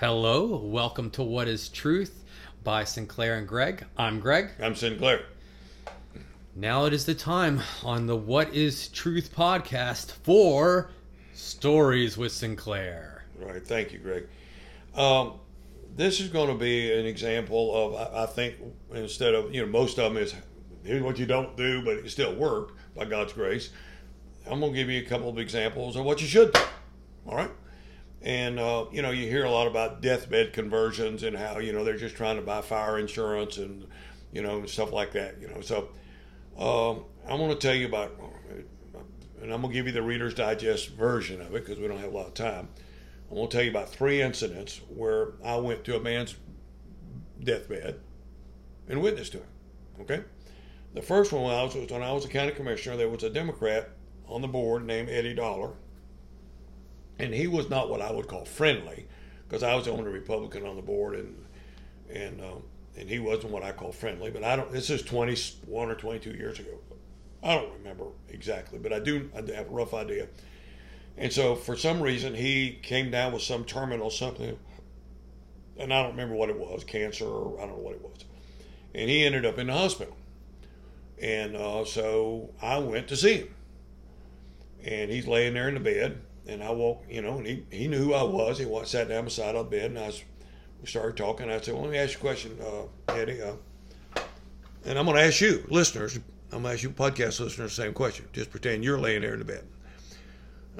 Hello, welcome to What is Truth by Sinclair and Greg. I'm Greg. I'm Sinclair. Now it is the time on the What is Truth podcast for Stories with Sinclair. Right. Thank you, Greg. Um, this is going to be an example of, I, I think, instead of, you know, most of them is here's what you don't do, but it still worked by God's grace. I'm going to give you a couple of examples of what you should do. All right. And, uh, you know, you hear a lot about deathbed conversions and how, you know, they're just trying to buy fire insurance and, you know, stuff like that, you know. So um, I'm going to tell you about, and I'm going to give you the Reader's Digest version of it because we don't have a lot of time. I'm going to tell you about three incidents where I went to a man's deathbed and witnessed to him. Okay? The first one was when I was a county commissioner, there was a Democrat on the board named Eddie Dollar and he was not what I would call friendly, because I was the only Republican on the board, and and um, and he wasn't what I call friendly. But I don't. This is twenty one or twenty two years ago. I don't remember exactly, but I do. I have a rough idea. And so, for some reason, he came down with some terminal something, and I don't remember what it was, cancer or I don't know what it was, and he ended up in the hospital. And uh, so I went to see him, and he's laying there in the bed, and I walked, you know, and he, he knew who I was. He walked, sat down beside the bed, and I was, we started talking. I said, well, let me ask you a question, uh, Eddie. Uh, and I'm going to ask you, listeners, I'm going to ask you podcast listeners the same question. Just pretend you're laying there in the bed.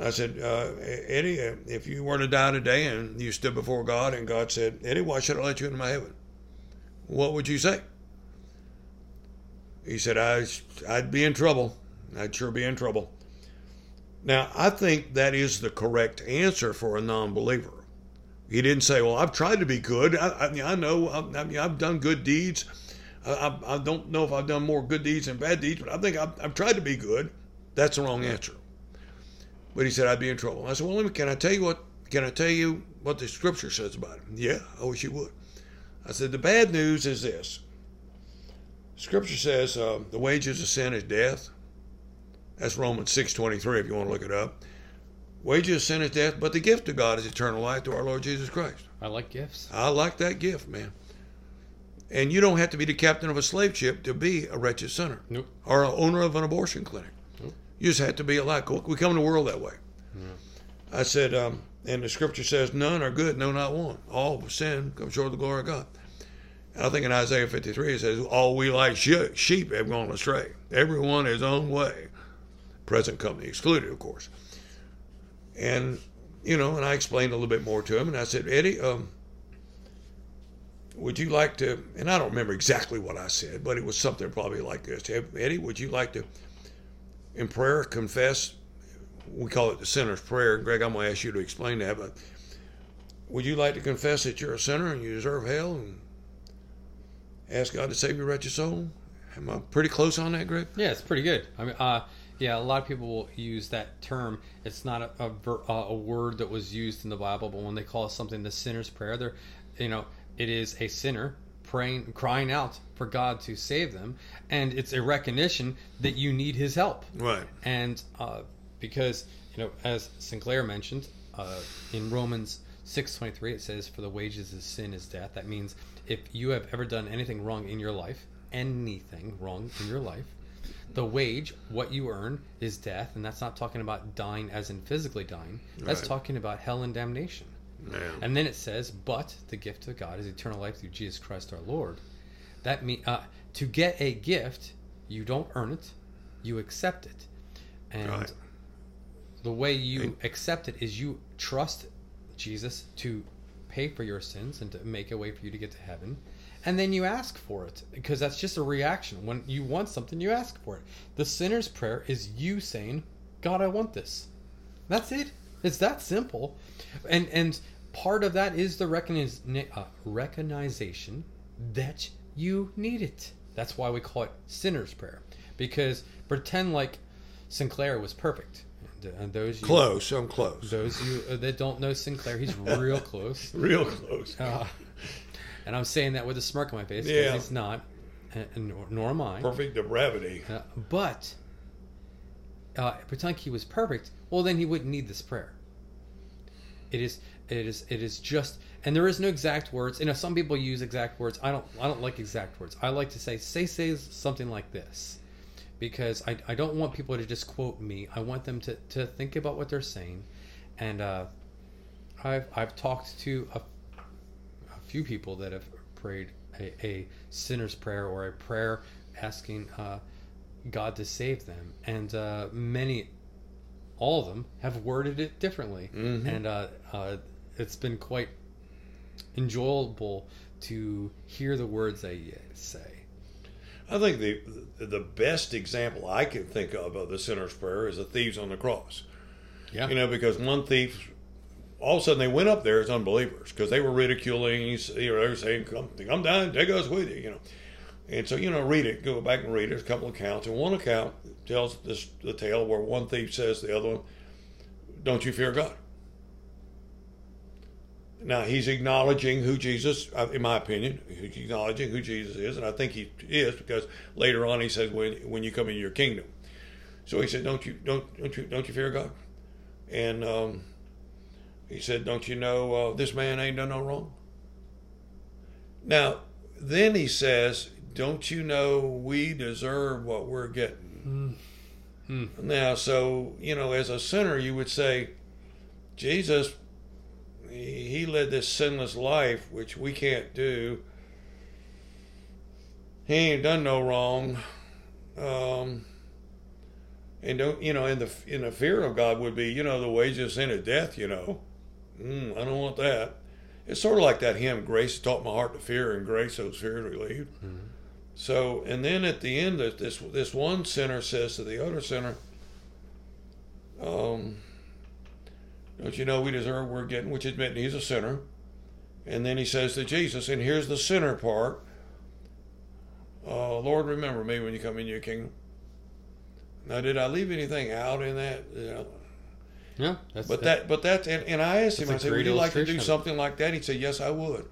I said, uh, Eddie, uh, if you were to die today and you stood before God and God said, Eddie, why should I let you into my heaven? What would you say? He said, I, I'd be in trouble. I'd sure be in trouble. Now, I think that is the correct answer for a non believer. He didn't say, Well, I've tried to be good. I, I, I know I, have done good deeds. I, I, don't know if I've done more good deeds than bad deeds, but I think I've, I've tried to be good. That's the wrong answer. But he said, I'd be in trouble. I said, Well, let me, can I tell you what? Can I tell you what the scripture says about it? Yeah, I wish you would. I said, The bad news is this Scripture says uh, the wages of sin is death. That's Romans 6.23 if you want to look it up. Wages of sin is death, but the gift of God is eternal life to our Lord Jesus Christ. I like gifts. I like that gift, man. And you don't have to be the captain of a slave ship to be a wretched sinner. Nope. Or an owner of an abortion clinic. Nope. You just have to be alive. We come in the world that way. I said, um, and the scripture says, none are good, no, not one. All sin come short of the glory of God. And I think in Isaiah 53 it says, all we like sheep have gone astray. Everyone his own way present company excluded, of course. And, you know, and I explained a little bit more to him, and I said, Eddie, um, would you like to, and I don't remember exactly what I said, but it was something probably like this Eddie, would you like to, in prayer, confess? We call it the sinner's prayer. Greg, I'm going to ask you to explain that, but would you like to confess that you're a sinner and you deserve hell and ask God to save your wretched soul? Am I pretty close on that, Greg? Yeah, it's pretty good. I mean, uh, yeah, a lot of people will use that term. It's not a, a, uh, a, word that was used in the Bible, but when they call something the sinner's prayer, they're, you know, it is a sinner praying, crying out for God to save them, and it's a recognition that you need His help. Right. And uh, because you know, as Sinclair mentioned uh, in Romans six twenty three, it says, "For the wages of sin is death." That means if you have ever done anything wrong in your life, anything wrong in your life the wage, what you earn, is death, and that's not talking about dying as in physically dying. That's right. talking about hell and damnation. And then it says, "But the gift of God is eternal life through Jesus Christ our Lord." That mean uh, to get a gift, you don't earn it, you accept it, and right. the way you and, accept it is you trust Jesus to pay for your sins and to make a way for you to get to heaven and then you ask for it because that's just a reaction. When you want something, you ask for it. The sinner's prayer is you saying, "God, I want this." That's it. It's that simple, and and part of that is the recogniz- uh, recognition that you need it. That's why we call it sinner's prayer because pretend like Sinclair was perfect. And those you, close, I'm close. Those you uh, that don't know Sinclair, he's real close. real close. Uh, and I'm saying that with a smirk on my face yeah. he's not, and, nor, nor am I. Perfect depravity. Uh, but uh, pretend he was perfect. Well, then he wouldn't need this prayer. It is it is it is just and there is no exact words. You know, some people use exact words. I don't I don't like exact words. I like to say say say something like this. Because I, I don't want people to just quote me. I want them to, to think about what they're saying. And uh, I've I've talked to a, a few people that have prayed a, a sinner's prayer or a prayer asking uh, God to save them, and uh, many, all of them have worded it differently, Mhm. and uh, uh, it's been quite enjoyable to hear the words they say. I think the the best example I can think of of the sinner's prayer is the thieves on the cross. Yeah, You know, because one thief, all of a sudden they went up there as unbelievers because they were ridiculing. You know, they were saying, "Come, come down, take us with you." You know, and so you know, read it, go back and read it. There's a couple of accounts, and one account tells this the tale where one thief says to the other one, "Don't you fear God?" Now he's acknowledging who Jesus, uh, in my opinion, he's acknowledging who Jesus is, and I think he is because later on he says, "When when you come into your kingdom." So he said, "Don't you don't don't you don't you fear God?" And um, he said, "Don't you know uh, this man ain't done no wrong?" Now, then he says, "Don't you know we deserve what we're getting?" Hmm. Now, so you know, as a sinner, you would say, Jesus, he led this sinless life, which we can't do. He ain't done no wrong. Um, and don't you know? In the in the fear of God would be, you know, the wages of sin is death. You know, mm, I don't want that. It's sort of like that hymn, "Grace taught my heart to fear, and grace those fears relieved." So, and then at the end, this this this one sinner says to the other sinner, um, "Don't you know we deserve what we're getting?" Which admitting he's a sinner. And then he says to Jesus, and here's the sinner part. Uh, Lord, remember me when you come into your kingdom. Now, did I leave anything out in that? You know, yeah. But that, but that's, and, and I asked him, I said, would you like to do illustration of it. something like that? He said, yes, I would.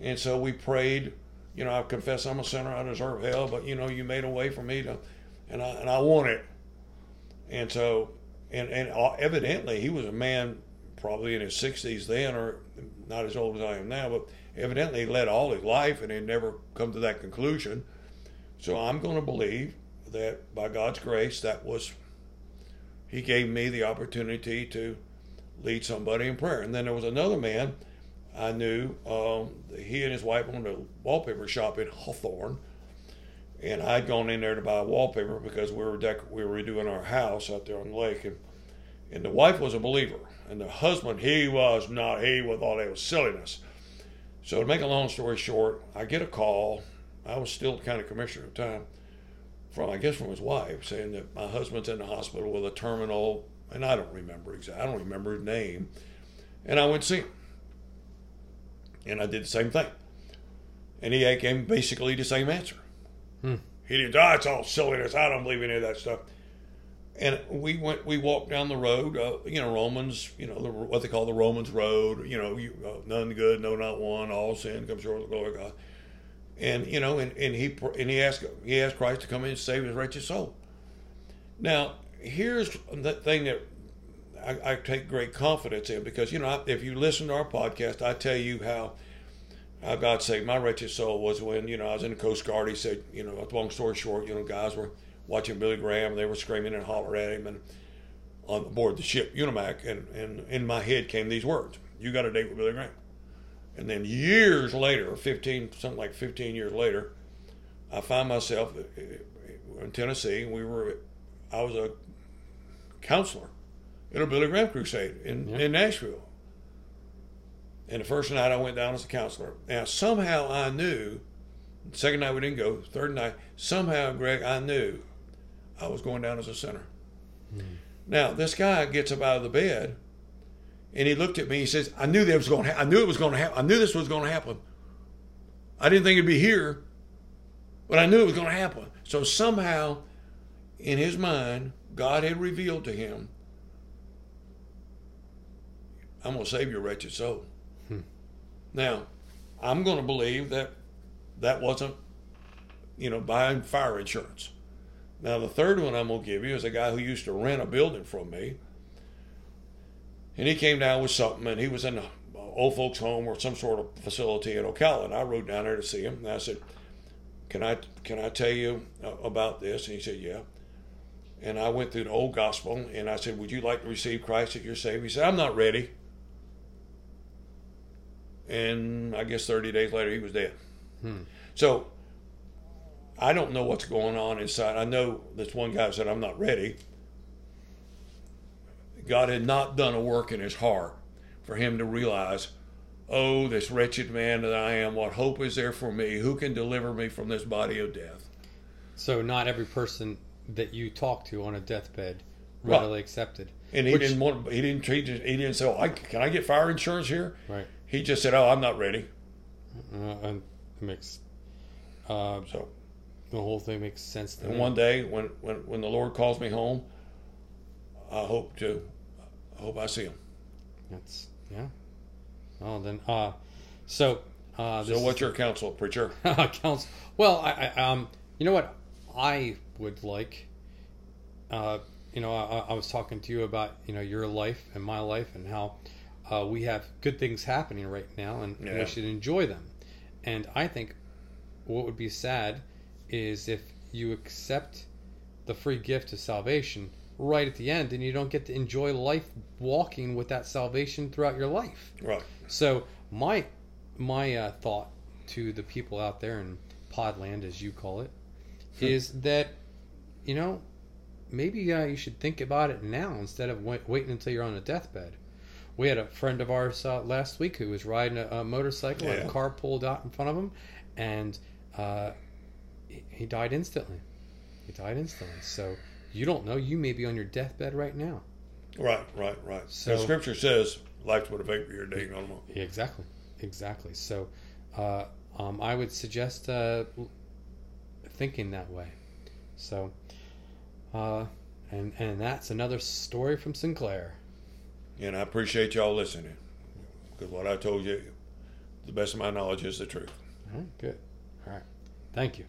And so we prayed. You know, I confess I'm a sinner. I deserve hell, but you know, you made a way for me to, and I and I want it. And so, and and uh, evidently he was a man, probably in his 60s then, or not as old as I am now, but evidently he led all his life and had never come to that conclusion. So I'm going to believe that by God's grace, that was he gave me the opportunity to lead somebody in prayer. And then there was another man I knew. Um, he and his wife owned a wallpaper shop in Hawthorne, and I'd gone in there to buy wallpaper because we were dec- we were redoing our house out there on the lake, and and the wife was a believer, and the husband he was not. He thought it was silliness. So to make a long story short, I get a call. I was still county commissioner at the time from I guess from his wife saying that my husband's in the hospital with a terminal, and I don't remember exactly. I don't remember his name, and I went see him, and I did the same thing, and he gave basically the same answer. Hmm. He didn't. Oh, it's all silliness. I don't believe any of that stuff. And we went. We walked down the road. Uh, you know, Romans. You know, the, what they call the Romans road. You know, you, uh, none good, no, not one. All sin comes short of the glory of God and you know, and, and he and he asked he asked Christ to come in and save his wretched soul. Now, here's the thing that I, I take great confidence in because you know, I- if you listen to our podcast, I tell you how how God saved my wretched soul was when you know I was in the Coast Guard. He said, you know, long story short, you know, guys were watching Billy Graham, and they were screaming and hollering at him, and on board the ship Unimak, and and in my head came these words: "You got a date with Billy Graham." And then years later, 15, something like 15 years later, I find myself uh, uh, in Tennessee. We were, I was a counselor in a Billy Graham crusade in, Yeah. in Nashville. And the first night I went down as a counselor. Now, somehow I knew, second night we didn't go, third night, somehow, Greg, I knew I was going down as a sinner. Hmm. Now, this guy gets up out of the bed and he looked at me. He says, "I knew that was going. to ha- I knew it was going to happen. I knew this was going to happen. I didn't think it'd be here, but I knew it was going to happen." So somehow, in his mind, God had revealed to him, "I'm going to save your wretched soul." Now, I'm going to believe that that wasn't, you know, buying fire insurance. Now, the third one I'm going to give you is a guy who used to rent a building from me. And he came down with something, and he was in an old folks' home or some sort of facility in Ocala. And I rode down there to see him, and I said, "Can I can I tell you uh, about this?" And he said, "Yeah." And I went through the old gospel, and I said, "Would you like to receive Christ as your Savior?" He said, "I'm not ready." And I guess 30 days later, he was dead. Hmm. So I don't know what's going on inside. I know this one guy said, I'm not ready. God had not done a work in his heart for him to realize, oh, this wretched man that I am, what hope is there for me? Who can deliver me from this body of death? So not every person that you talk to on a deathbed Right. readily accepted. And he Which- didn't want. He didn't treat. He didn't say, oh, I, "Can I get fire insurance here?" Right. He just said, "Oh, I'm not ready." Uh, and it makes uh, So, the whole thing makes sense to and me. one day when when when the Lord calls me home, I hope to. I hope I see him. That's yeah. Well then, uh, so uh, So, what's your counsel, preacher? counts? Well, I, I um, you know what I would like. Uh, you know, I, I was talking to you about you know your life and my life and how uh, we have good things happening right now and Yeah. we should enjoy them. And I think what would be sad is if you accept the free gift of salvation right at the end and you don't get to enjoy life walking with that salvation throughout your life. Right. So my my uh, thought to the people out there in Podland, as you call it, is that you know maybe uh, you should think about it now instead of wait, waiting until you're on a deathbed. We had a friend of ours uh, last week who was riding a, a motorcycle and a car pulled out in front of him, and uh, he, he died instantly. He died instantly. So you don't know. You may be on your deathbed right now. Right. Right. Right. So- So, Scripture says, "Life's but a vapor. Your day no more." Yeah, exactly, exactly. So, uh, um, I would suggest uh, thinking that way. So, uh, and and that's another story from Sinclair. And I appreciate y'all listening, because what I told you, the best of my knowledge, is the truth. All right, good. All right, thank you.